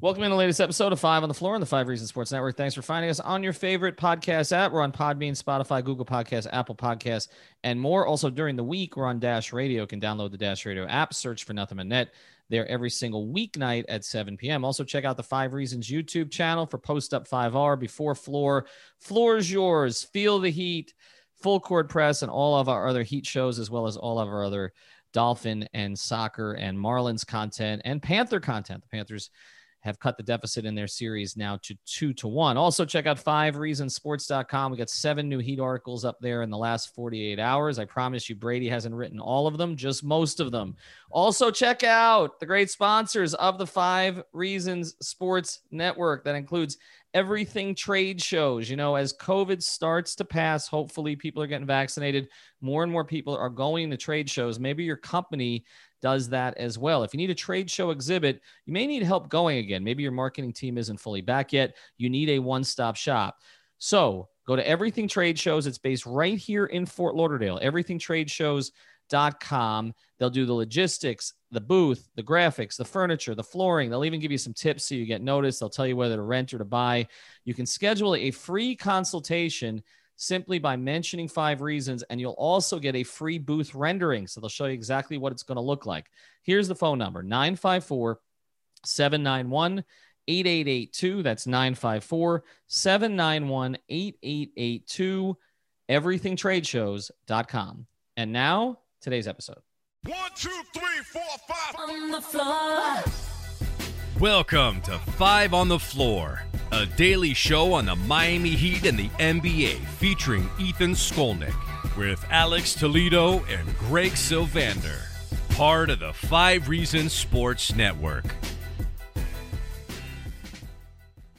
Welcome in the latest episode of Five on the Floor on the Five Reasons Sports Network. Thanks for finding us on your favorite podcast app. We're on Podbean, Spotify, Google Podcasts, Apple Podcasts, and more. Also, during the week, we're on Dash Radio. You can download the Dash Radio app, search for Nothing But Net there every single weeknight at 7 p.m. Also, check out the Five Reasons YouTube channel for Post Up 5R before floor. Floor is yours. Feel the heat, full court press, and all of our other heat shows, as well as all of our other Dolphin and soccer and Marlins content and Panther content. The Panthers have cut the deficit in their series now to two to one. Also, check out five reasonsports.com. We got seven new Heat articles up there in the last 48 hours. I promise you, Brady hasn't written all of them, just most of them. Also, check out the great sponsors of the Five Reasons Sports Network. That includes everything trade shows. You know, as COVID starts to pass, hopefully people are getting vaccinated. More and more people are going to trade shows. Maybe your company does that as well. If you need a trade show exhibit, you may need help going again. Maybe your marketing team isn't fully back yet. You need a one stop shop. So go to Everything Trade Shows. It's based right here in Fort Lauderdale. EverythingTradeShows.com. They'll do the logistics, the booth, the graphics, the furniture, the flooring. They'll even give you some tips so you get noticed. They'll tell you whether to rent or to buy. You can schedule a free consultation simply by mentioning five reasons, and you'll also get a free booth rendering. So they'll show you exactly what it's going to look like. Here's the phone number 954 791 8882. That's 954 791 8882. EverythingTradeShows.com. And now, today's episode. One, two, three, four, five. On the floor. Welcome to Five on the Floor, a daily show on the Miami Heat and the NBA featuring Ethan Skolnick with Alex Toledo and Greg Sylvander, part of the Five Reasons Sports Network.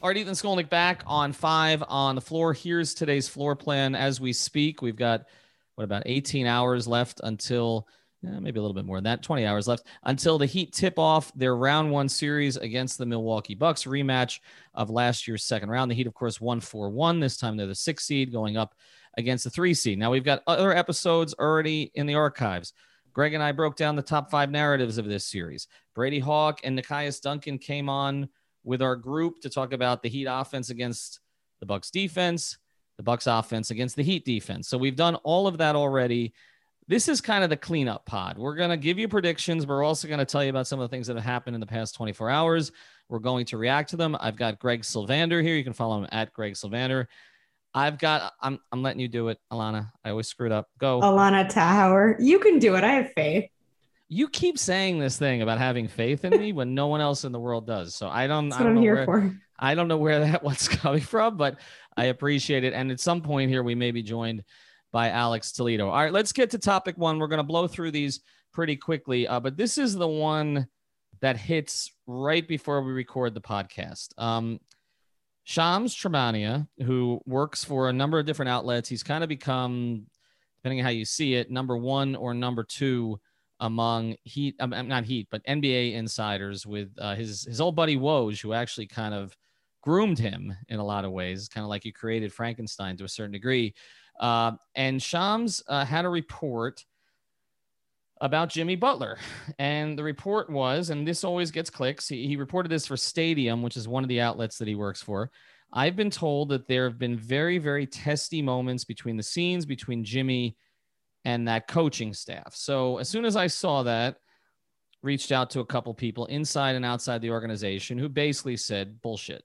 All right, Ethan Skolnick back on five on the floor. Here's today's floor plan as we speak. We've got, what, about 18 hours left until maybe a little bit more than that. 20 hours left until the Heat tip off their round one series against the Milwaukee Bucks, rematch of last year's second round. The Heat, of course, won 4 1. This time they're the six seed going up against the three seed. Now we've got other episodes already in the archives. Greg and I broke down the top five narratives of this series. Brady Hawk and Nekias Duncan came on with our group to talk about the Heat offense against the Bucks defense, the Bucks offense against the Heat defense. So we've done all of that already this is kind of the cleanup pod. We're going to give you predictions, but we're also going to tell you about some of the things that have happened in the past 24 hours. We're going to react to them. I've got Greg Sylvander here. You can follow him at Greg Sylvander. I've got, I'm, I'm letting you do it, Alana. I always screwed up. Go. Alana Tahauer. You can do it. I have faith. You keep saying this thing about having faith in me when no one else in the world does. So I don't, That's I don't know where, for. I don't know where that what's coming from, but I appreciate it. And at some point here, we may be joined by Alex Toledo. All right, let's get to topic one. We're going to blow through these pretty quickly, uh, but this is the one that hits right before we record the podcast. Um, Shams Charania, who works for a number of different outlets, he's kind of become, depending on how you see it, number one or number two among Heat, um, not Heat, but NBA insiders with uh, his his old buddy Woj, who actually kind of groomed him in a lot of ways, kind of like he created Frankenstein to a certain degree. Uh, and Shams uh, had a report about Jimmy Butler. And the report was, and this always gets clicks, he, he reported this for Stadium, which is one of the outlets that he works for. I've been told that there have been very, very testy moments between the scenes between Jimmy and that coaching staff. So as soon as I saw that, reached out to a couple people inside and outside the organization who basically said bullshit.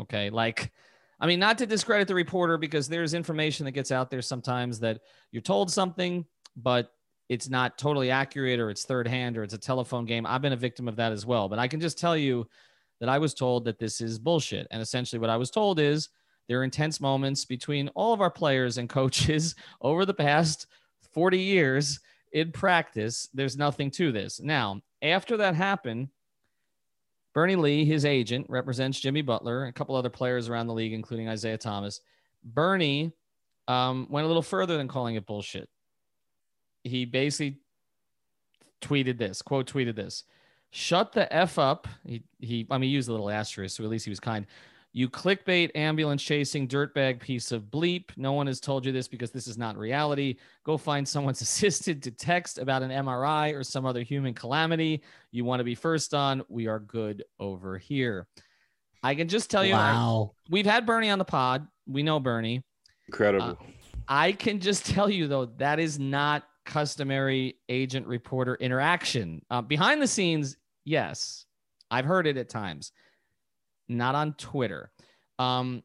Okay, like I mean, not to discredit the reporter because there's information that gets out there sometimes that you're told something, but it's not totally accurate or it's third hand or it's a telephone game. I've been a victim of that as well. But I can just tell you that I was told that this is bullshit. And essentially, what I was told is there are intense moments between all of our players and coaches over the past 40 years in practice. There's nothing to this. Now, after that happened, Bernie Lee, his agent, represents Jimmy Butler, a couple other players around the league, including Isaiah Thomas. Bernie um, went a little further than calling it bullshit. He basically tweeted this quote tweeted this shut the f up he he i mean he used a little asterisk so at least he was kind you clickbait ambulance chasing dirtbag piece of bleep. No one has told you this because this is not reality. Go find someone's assisted to text about an MRI or some other human calamity. You want to be first on. We are good over here. I can just tell you, wow. I, we've had Bernie on the pod. We know Bernie. Incredible. Uh, I can just tell you though that is not customary agent reporter interaction. Uh, behind the scenes, yes, I've heard it at times not on Twitter. Um,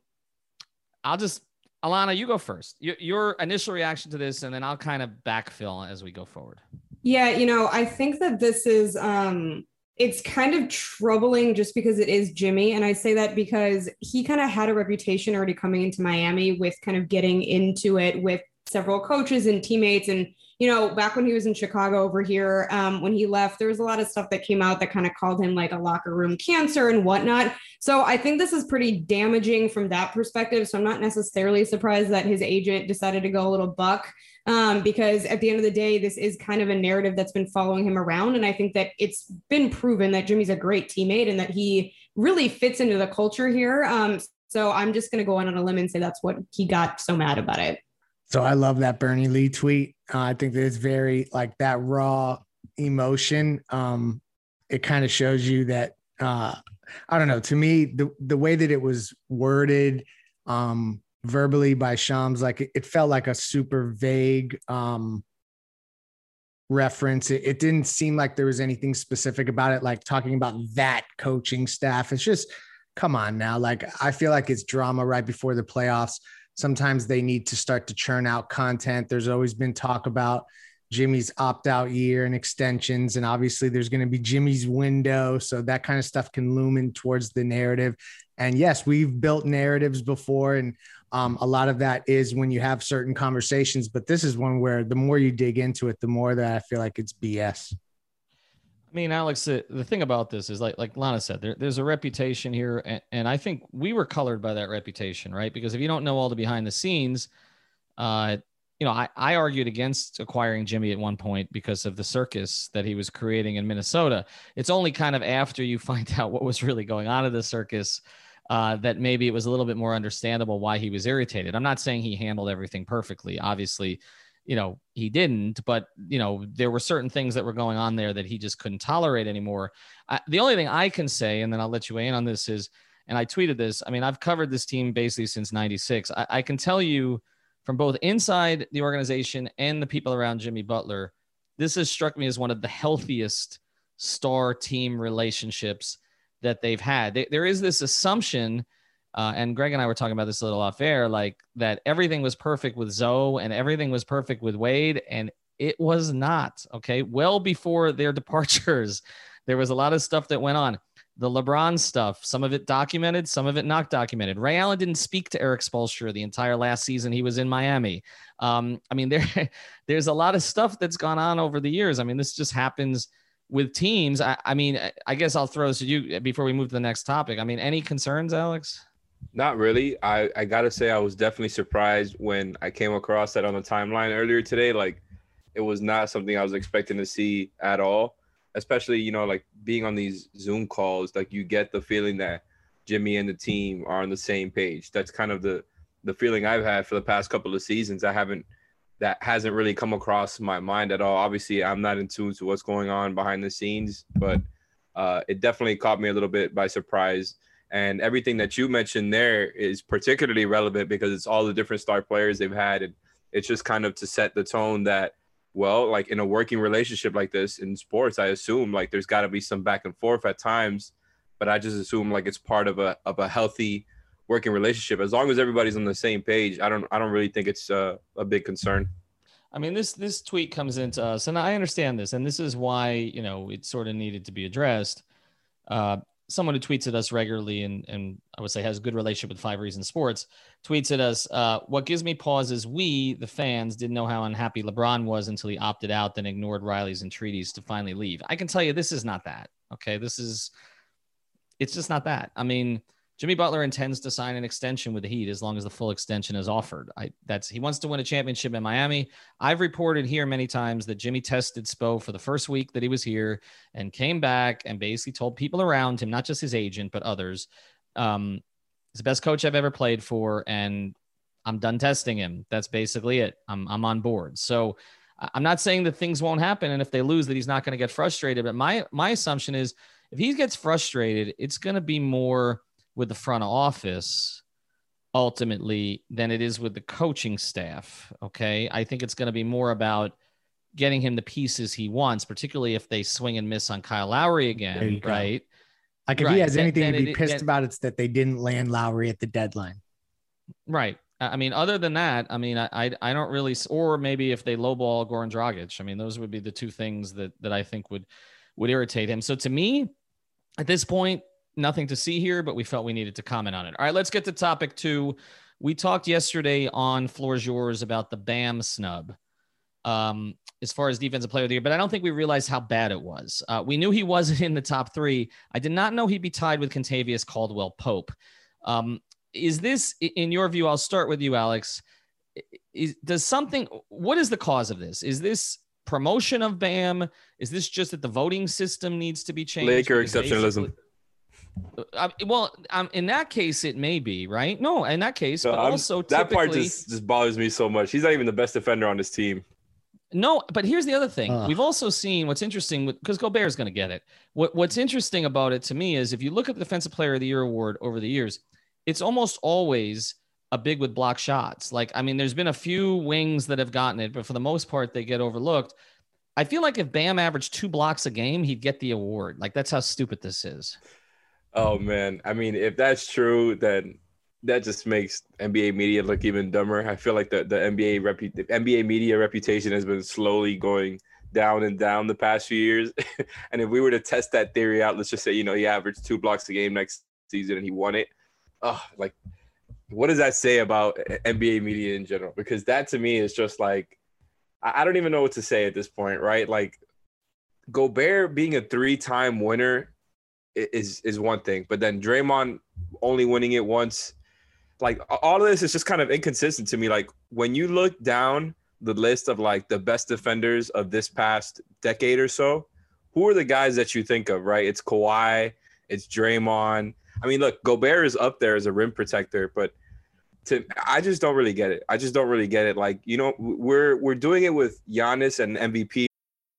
I'll just, Alana, you go first. Your, your initial reaction to this, and then I'll kind of backfill as we go forward. Yeah, you know, I think that this is um it's kind of troubling just because it is Jimmy. And I say that because he kind of had a reputation already coming into Miami with kind of getting into it with several coaches and teammates and you know, back when he was in Chicago over here, um, when he left, there was a lot of stuff that came out that kind of called him like a locker room cancer and whatnot. So I think this is pretty damaging from that perspective. So I'm not necessarily surprised that his agent decided to go a little buck um, because at the end of the day, this is kind of a narrative that's been following him around. And I think that it's been proven that Jimmy's a great teammate and that he really fits into the culture here. Um, so I'm just going to go on on a limb and say that's what he got so mad about it. So I love that Bernie Lee tweet. Uh, I think that it's very like that raw emotion. Um, it kind of shows you that uh, I don't know. To me, the the way that it was worded um, verbally by Shams, like it, it, felt like a super vague um, reference. It, it didn't seem like there was anything specific about it, like talking about that coaching staff. It's just, come on now. Like I feel like it's drama right before the playoffs sometimes they need to start to churn out content. There's always been talk about Jimmy's opt out year and extensions. And obviously, there's going to be Jimmy's window. So that kind of stuff can loom in towards the narrative. And yes, we've built narratives before. And um, a lot of that is when you have certain conversations. But this is one where the more you dig into it, the more that I feel like it's BS. I mean, Alex, the, the thing about this is like like Lana said, there, there's a reputation here, and, and, I think we were colored by that reputation, right? Because if you don't know all the behind the scenes, uh, you know, I, I argued against acquiring Jimmy at one point because of the circus that he was creating in Minnesota. It's only kind of after you find out what was really going on in the circus uh, that maybe it was a little bit more understandable why he was irritated. I'm not saying he handled everything perfectly. Obviously, you know he didn't but you know there were certain things that were going on there that he just couldn't tolerate anymore. I, the only thing i can say and then i'll let you weigh in on this is and i tweeted this i mean i've covered this team basically since 96 I, I can tell you from both inside the organization and the people around jimmy butler this has struck me as one of the healthiest star team relationships that they've had. There is this assumption uh, and Greg and I were talking about this a little off air, like that everything was perfect with Zoe and everything was perfect with Wade, and it was not. Okay, well before their departures, there was a lot of stuff that went on. The LeBron stuff, some of it documented, some of it not documented. Ray Allen didn't speak to Erik Spoelstra the entire last season he was in Miami. Um, I mean, there, there's a lot of stuff that's gone on over the years. I mean, this just happens with teams. I, I mean, I guess I'll throw this to you before we move to the next topic. I mean, any concerns, Alex? Not really. I, I gotta say I was definitely surprised when I came across that on the timeline earlier today. Like it was not something I was expecting to see at all. Especially, you know, like being on these Zoom calls, like you get the feeling that Jimmy and the team are on the same page. That's kind of the the feeling I've had for the past couple of seasons. I haven't that hasn't really come across my mind at all. Obviously, I'm not in tune to what's going on behind the scenes, but uh, it definitely caught me a little bit by surprise and everything that you mentioned there is particularly relevant because it's all the different star players they've had. And it's just kind of to set the tone that, well, like in a working relationship like this in sports, I assume like there's got to be some back and forth at times, but I just assume like it's part of a of a healthy working relationship. As long as everybody's on the same page, I don't I don't really think it's uh, a big concern. I mean, this this tweet comes into us, and I understand this, and this is why you know it sort of needed to be addressed. Uh, someone who tweets at us regularly and, and I would say has a good relationship with Five Reasons Sports tweets at us. Uh, what gives me pause is we, the fans, didn't know how unhappy LeBron was until he opted out, then ignored Riley's entreaties to finally leave. I can tell you this is not that. Okay. This is, it's just not that. I mean, Jimmy Butler intends to sign an extension with the Heat as long as the full extension is offered. I that's he wants to win a championship in Miami. I've reported here many times that Jimmy tested Spo for the first week that he was here and came back and basically told people around him, not just his agent but others, um, he's the best coach I've ever played for, and I'm done testing him. That's basically it. I'm I'm on board. So I'm not saying that things won't happen, and if they lose, that he's not going to get frustrated. But my my assumption is if he gets frustrated, it's going to be more with the front office ultimately than it is with the coaching staff. Okay. I think it's going to be more about getting him the pieces he wants, particularly if they swing and miss on Kyle Lowry again. Right. Go. Like if right. he has anything then, to be it, pissed then, about, it's that they didn't land Lowry at the deadline. Right. I mean, other than that, I mean, I, I, I don't really, or maybe if they lowball Goran Dragic, I mean, those would be the two things that that I think would would irritate him. So to me, at this point, nothing to see here, but we felt we needed to comment on it. All right, let's get to topic two. We talked yesterday on Floor's Yours about the BAM snub um, as far as defensive player of the year, but I don't think we realized how bad it was. Uh, we knew he wasn't in the top three. I did not know he'd be tied with Kentavious Caldwell Pope. Um, is this, in your view, I'll start with you, Alex. Is, does something, what is the cause of this? Is this promotion of BAM? Is this just that the voting system needs to be changed? Laker exceptionalism. Uh, well, um, in that case, it may be right. No, in that case, but also that part just, just bothers me so much. He's not even the best defender on this team. No, but here's the other thing. Uh. We've also seen what's interesting because Gobert is going to get it. What What's interesting about it to me is if you look at the Defensive Player of the Year award over the years, it's almost always a big with block shots. Like, I mean, there's been a few wings that have gotten it, but for the most part, they get overlooked. I feel like if Bam averaged two blocks a game, he'd get the award. Like, that's how stupid this is. Oh man, I mean, if that's true, then that just makes NBA media look even dumber. I feel like the the NBA repu- the NBA media reputation has been slowly going down and down the past few years. and if we were to test that theory out, let's just say you know he averaged two blocks a game next season and he won it. Oh, like what does that say about NBA media in general? Because that to me is just like I don't even know what to say at this point, right? Like Gobert being a three-time winner is is one thing, but then Draymond only winning it once, like all of this is just kind of inconsistent to me. Like when you look down the list of like the best defenders of this past decade or so, who are the guys that you think of? Right, it's Kawhi, it's Draymond. I mean, look, Gobert is up there as a rim protector, but to I just don't really get it. I just don't really get it. Like you know, we're we're doing it with Giannis and MVP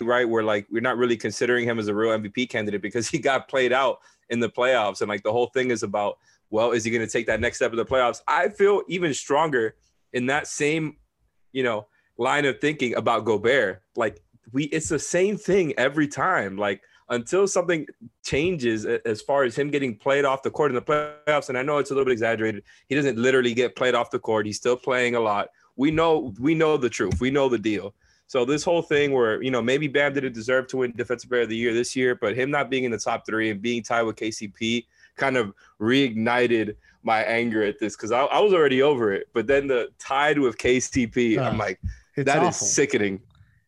right? We're like, we're not really considering him as a real MVP candidate because he got played out in the playoffs. And like the whole thing is about, well, is he going to take that next step in the playoffs? I feel even stronger in that same, you know, line of thinking about Gobert. Like we, it's the same thing every time. Like until something changes as far as him getting played off the court in the playoffs, and I know it's a little bit exaggerated. He doesn't literally get played off the court. He's still playing a lot. We know, we know the truth. We know the deal. So this whole thing where you know maybe Bam didn't deserve to win Defensive Player of the Year this year, but him not being in the top three and being tied with KCP kind of reignited my anger at this because I, I, was already over it. But then the tied with KCP, uh, I'm like, that awful. is sickening.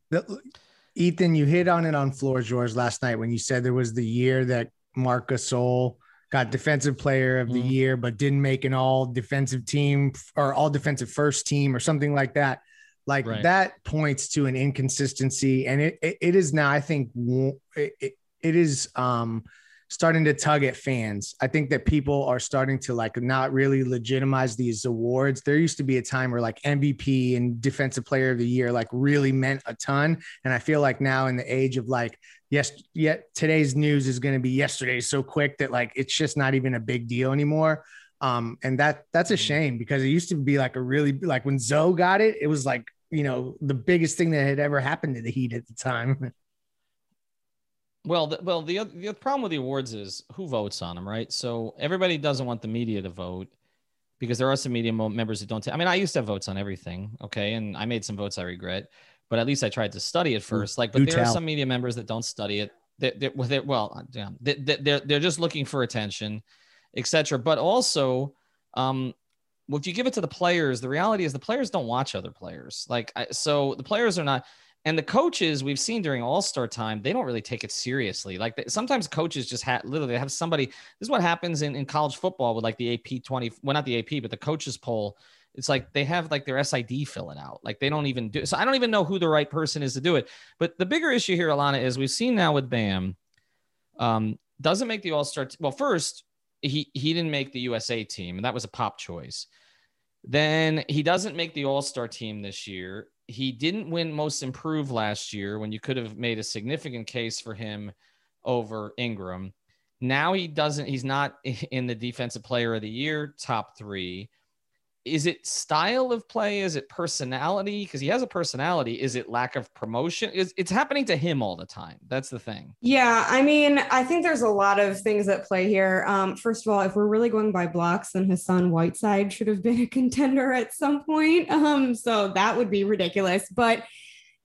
The, Ethan, you hit on it on Floor Yours last night when you said there was the year that Marc Gasol got defensive player of the mm-hmm. year, but didn't make an all defensive team or all defensive first team or something like that. Like right. that points to an inconsistency, and it, it, it is now. I think it, it is um, starting to tug at fans. I think that people are starting to like not really legitimize these awards. There used to be a time where like MVP and Defensive Player of the Year like really meant a ton, and I feel like now in the age of like yes, yet today's news is going to be yesterday so quick that like it's just not even a big deal anymore. Um, and that that's a mm-hmm. shame because it used to be like a really like when Zoe got it, it was like you know the biggest thing that had ever happened to the Heat at the time. Well, the, well, the the problem with the awards is who votes on them, right? So everybody doesn't want the media to vote because there are some media members that don't. T- I mean, I used to have votes on everything, okay, and I made some votes I regret, but at least I tried to study it first. Like, but Do there are some media members that don't study it. They're, they're, well, they're, well, yeah, they, they- they're they're just looking for attention, etc. But also, um, if you give it to the players, the reality is the players don't watch other players. Like, I, so the players are not, and the coaches we've seen during All Star time, they don't really take it seriously. Like, they, sometimes coaches just have literally have somebody. This is what happens in, in college football with like the AP 20, well, not the AP, but the coaches poll. It's like they have like their SID filling out. Like they don't even do so. I don't even know who the right person is to do it. But the bigger issue here, Alana, is we've seen now with Bam, um, doesn't make the All Star. T- well, first, he he didn't make the USA team, and that was a pop choice. Then he doesn't make the All Star team this year. He didn't win Most Improved last year when you could have made a significant case for him over Ingram. Now he doesn't. He's not in the Defensive Player of the Year top three. Is it style of play? Is it personality? Because he has a personality. Is it lack of promotion? It's, it's happening to him all the time. That's the thing. Yeah, I mean, I think there's a lot of things at play here. Um, first of all, if we're really going by blocks, then Hassan Whiteside should have been a contender at some point. Um, so that would be ridiculous. But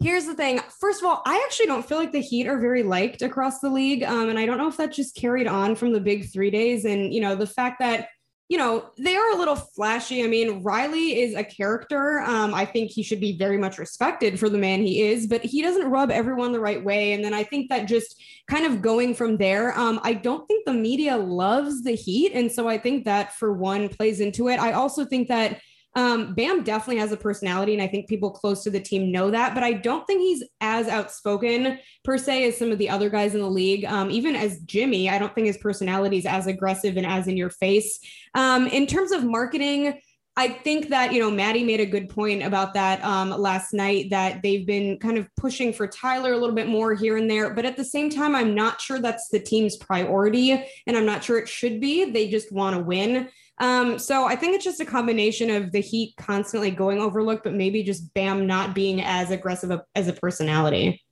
here's the thing. First of all, I actually don't feel like the Heat are very liked across the league. Um, and I don't know if that just carried on from the big three days. And, you know, the fact that you know, they are a little flashy. I mean, Riley is a character. Um, I think he should be very much respected for the man he is, but he doesn't rub everyone the right way. And then I think that just kind of going from there, um, I don't think the media loves the Heat. And so I think that for one plays into it. I also think that um, Bam definitely has a personality, and I think people close to the team know that. But I don't think he's as outspoken per se as some of the other guys in the league. Um, even as Jimmy, I don't think his personality is as aggressive and as in your face. Um, in terms of marketing, I think that you know Maddie made a good point about that um, last night. That they've been kind of pushing for Tyler a little bit more here and there, but at the same time, I'm not sure that's the team's priority, and I'm not sure it should be. They just want to win. Um, so I think it's just a combination of the Heat constantly going overlooked, but maybe just Bam not being as aggressive as a personality.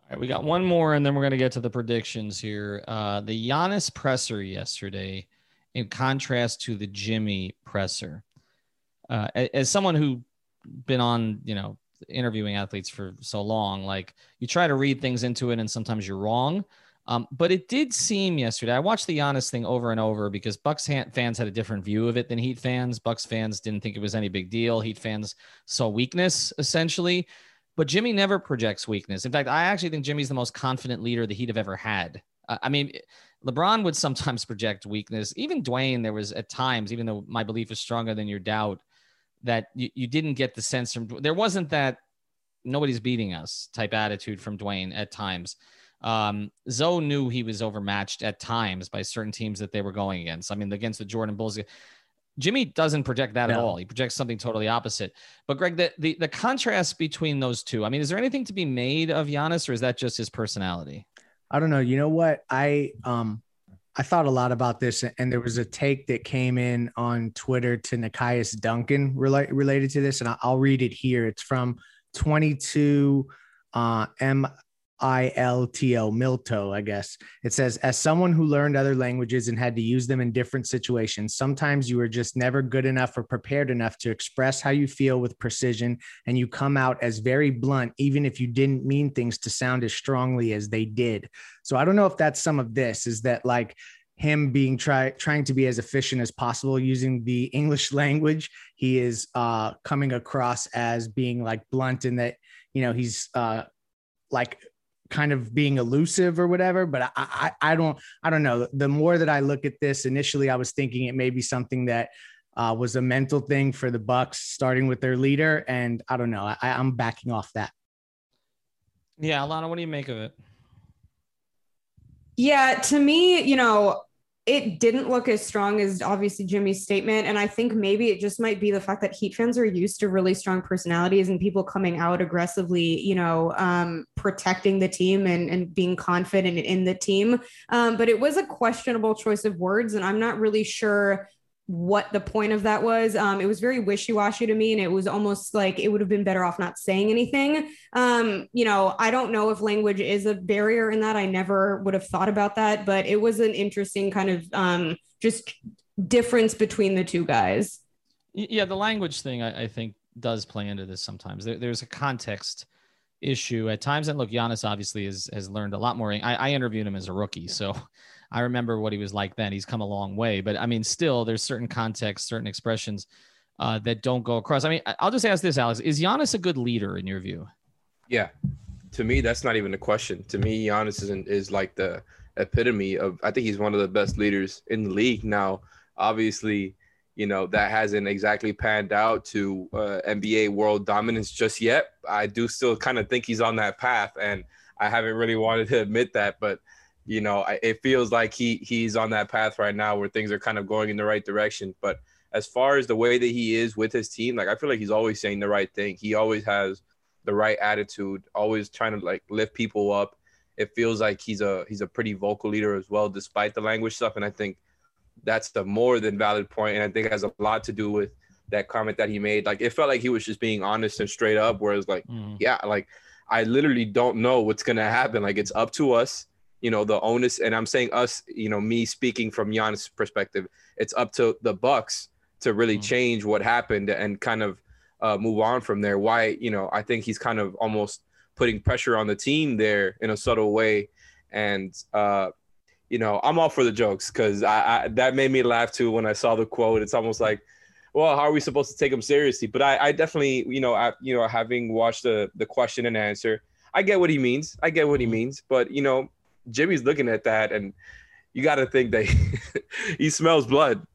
All right, we got one more, and then we're going to get to the predictions here. Uh, the Giannis presser yesterday, in contrast to the Jimmy presser. Uh, as someone who been on, you know, interviewing athletes for so long, like you try to read things into it, and sometimes you're wrong. Um, but it did seem yesterday. I watched the Giannis thing over and over because Bucks fans had a different view of it than Heat fans. Bucks fans didn't think it was any big deal. Heat fans saw weakness essentially. But Jimmy never projects weakness. In fact, I actually think Jimmy's the most confident leader the Heat have ever had. Uh, I mean, LeBron would sometimes project weakness. Even Dwayne, there was at times, even though my belief is stronger than your doubt, that you, you didn't get the sense from there wasn't that nobody's beating us type attitude from Dwayne at times. Um, Zoe knew he was overmatched at times by certain teams that they were going against. I mean, against the Jordan Bulls. Jimmy doesn't project that at all. He projects something totally opposite. But Greg, the, the the contrast between those two, I mean, is there anything to be made of Giannis, or is that just his personality? I don't know. You know what? I um I thought a lot about this, and there was a take that came in on Twitter to Nekias Duncan rela- related to this, and I'll read it here. It's from 22 uh, M I L T O Milto, I guess. It says, as someone who learned other languages and had to use them in different situations, sometimes you are just never good enough or prepared enough to express how you feel with precision, and you come out as very blunt, even if you didn't mean things to sound as strongly as they did. So I don't know if that's some of this, is that like him being try trying to be as efficient as possible using the English language. He is uh coming across as being like blunt in that, you know, he's uh like kind of being elusive or whatever but I, I i don't i don't know. The more that i look at this initially i was thinking it may be something that uh, was a mental thing for the bucks starting with their leader and i don't know. I, i'm backing off that. Yeah, Alana, what do you make of it? Yeah, to me, you know, it didn't look as strong as obviously Jimmy's statement. And I think maybe it just might be the fact that Heat fans are used to really strong personalities and people coming out aggressively, you know, um, protecting the team and, and being confident in the team. Um, but it was a questionable choice of words. And I'm not really sure what the point of that was. Um, it was very wishy washy to me, and it was almost like it would have been better off not saying anything. Um, you know, I don't know if language is a barrier in that. I never would have thought about that, but it was an interesting kind of um, just difference between the two guys. Yeah, the language thing I, I think does play into this sometimes. There, there's a context issue at times, and look, Giannis obviously has has learned a lot more. I, I interviewed him as a rookie, so I remember what he was like then. He's come a long way, but I mean, still, there's certain contexts, certain expressions uh, that don't go across. I mean, I'll just ask this, Alex: Is Giannis a good leader in your view? Yeah, to me, that's not even a question. To me, Giannis is is like the epitome of. I think he's one of the best leaders in the league now. Obviously, you know that hasn't exactly panned out to uh, NBA world dominance just yet. I do still kind of think he's on that path, and I haven't really wanted to admit that, but you know, it feels like he he's on that path right now where things are kind of going in the right direction. But as far as the way that he is with his team, like I feel like he's always saying the right thing. He always has the right attitude, always trying to like lift people up. It feels like he's a he's a pretty vocal leader as well, despite the language stuff. And I think that's the more than valid point, and I think it has a lot to do with that comment that he made. Like it felt like he was just being honest and straight up. Whereas like, mm. yeah, like I literally don't know what's gonna happen. Like it's up to us you know the onus and i'm saying us you know me speaking from Giannis' perspective it's up to the bucks to really mm-hmm. change what happened and kind of uh, move on from there. Why you know i think he's kind of almost putting pressure on the team there in a subtle way. And uh, you know i'm all for the jokes because I, I, that made me laugh too when i saw the quote. It's almost like well how are we supposed to take him seriously? But i, I definitely you know I, you know having watched the the question and answer i get what he means. I get what he mm-hmm. means. But you know Jimmy's looking at that, and you got to think that he, he smells blood.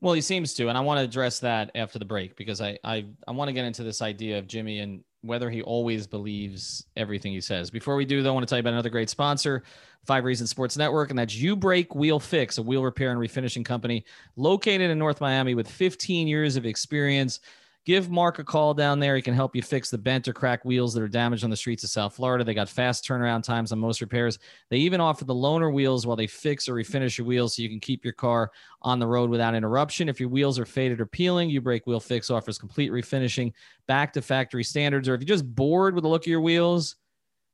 Well, he seems to, and I want to address that after the break because I I, I want to get into this idea of Jimmy and whether he always believes everything he says. Before we do, though, I want to tell you about another great sponsor, Five Reasons Sports Network, and that's U Break Wheel Fix, a wheel repair and refinishing company located in North Miami with 15 years of experience give Mark a call down there. He can help you fix the bent or cracked wheels that are damaged on the streets of South Florida. They got fast turnaround times on most repairs. They even offer the loaner wheels while they fix or refinish your wheels so you can keep your car on the road without interruption. If your wheels are faded or peeling, U Break Wheel Fix offers complete refinishing back to factory standards. Or if you're just bored with the look of your wheels,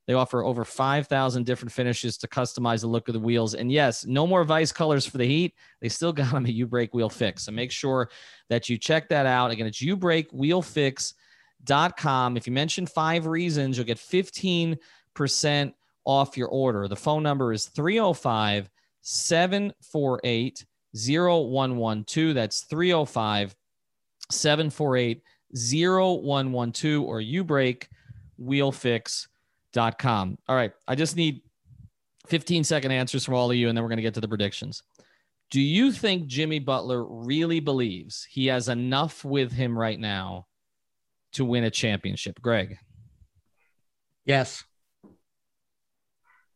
they offer over 5,000 different finishes to customize the look of the wheels. And yes, no more Vice colors for the heat. They still got them at U Break Wheel Fix. So make sure that you check that out. Again, it's ubreakwheelfix.com. If you mention five reasons, you'll get 15% off your order. The phone number is 305 748 0112. That's 305 748 0112 or U Break Wheel Fix com. All right. I just need 15 second answers from all of you, and then we're going to get to the predictions. Do you think Jimmy Butler really believes he has enough with him right now to win a championship? Greg? Yes.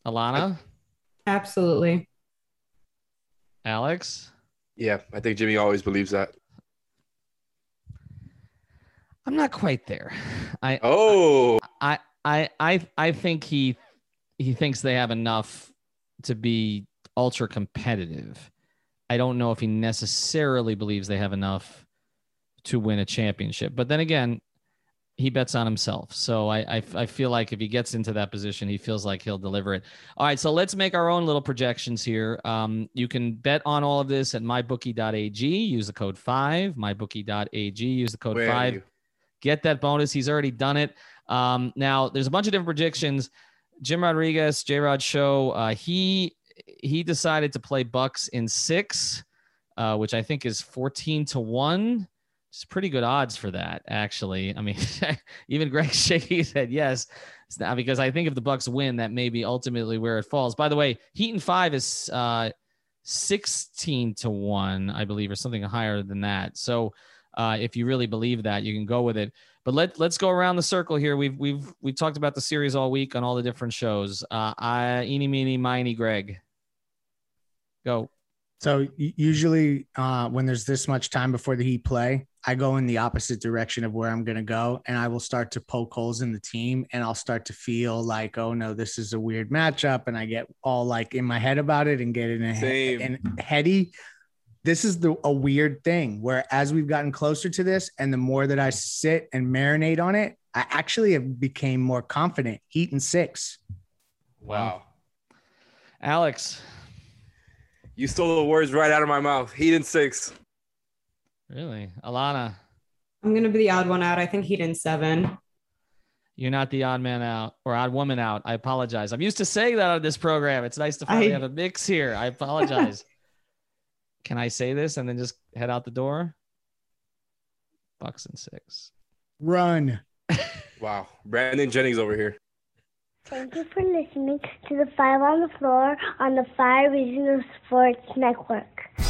Alana? Absolutely. Alex? Yeah, I think Jimmy always believes that. I'm not quite there. I oh I I I I I think he he thinks they have enough to be ultra competitive. I don't know if he necessarily believes they have enough to win a championship. But then again, he bets on himself. So I, I, I feel like if he gets into that position, he feels like he'll deliver it. All right, so let's make our own little projections here. Um, you can bet on all of this at mybookie.ag. Use the code five. Mybookie.ag. Use the code Where five. Get that bonus. He's already done it. Um, now, there's a bunch of different predictions. Jim Rodriguez, J Rod Show, uh, he he decided to play Bucks in six, uh, which I think is 14 to one. It's pretty good odds for that, actually. I mean, even Greg Shaky said yes, because I think if the Bucks win, that may be ultimately where it falls. By the way, Heat and five is uh, 16 to one, I believe, or something higher than that. So uh, if you really believe that, you can go with it. But let let's go around the circle here. We've we've we've talked about the series all week on all the different shows. Uh, I eeny meeny miny Greg. Go. So usually uh, when there's this much time before the Heat play, I go in the opposite direction of where I'm going to go, and I will start to poke holes in the team, and I'll start to feel like, oh no, this is a weird matchup, and I get all like in my head about it and get in a, he- in heady. This is the a weird thing where as we've gotten closer to this and the more that I sit and marinate on it, I actually have became more confident. Heat and six. Wow. Alex. You stole the words right out of my mouth. Heat and six. Really? Alana. I'm gonna be the odd one out. I think Heat in seven. You're not the odd man out or odd woman out. I apologize. I'm used to saying that on this program. It's nice to finally I... have a mix here. I apologize. Can I say this and then just head out the door? Bucks and six. Run. wow. Brandon Jennings over here. Thank you for listening to the Five on the Floor on the Five Reasons Sports Network.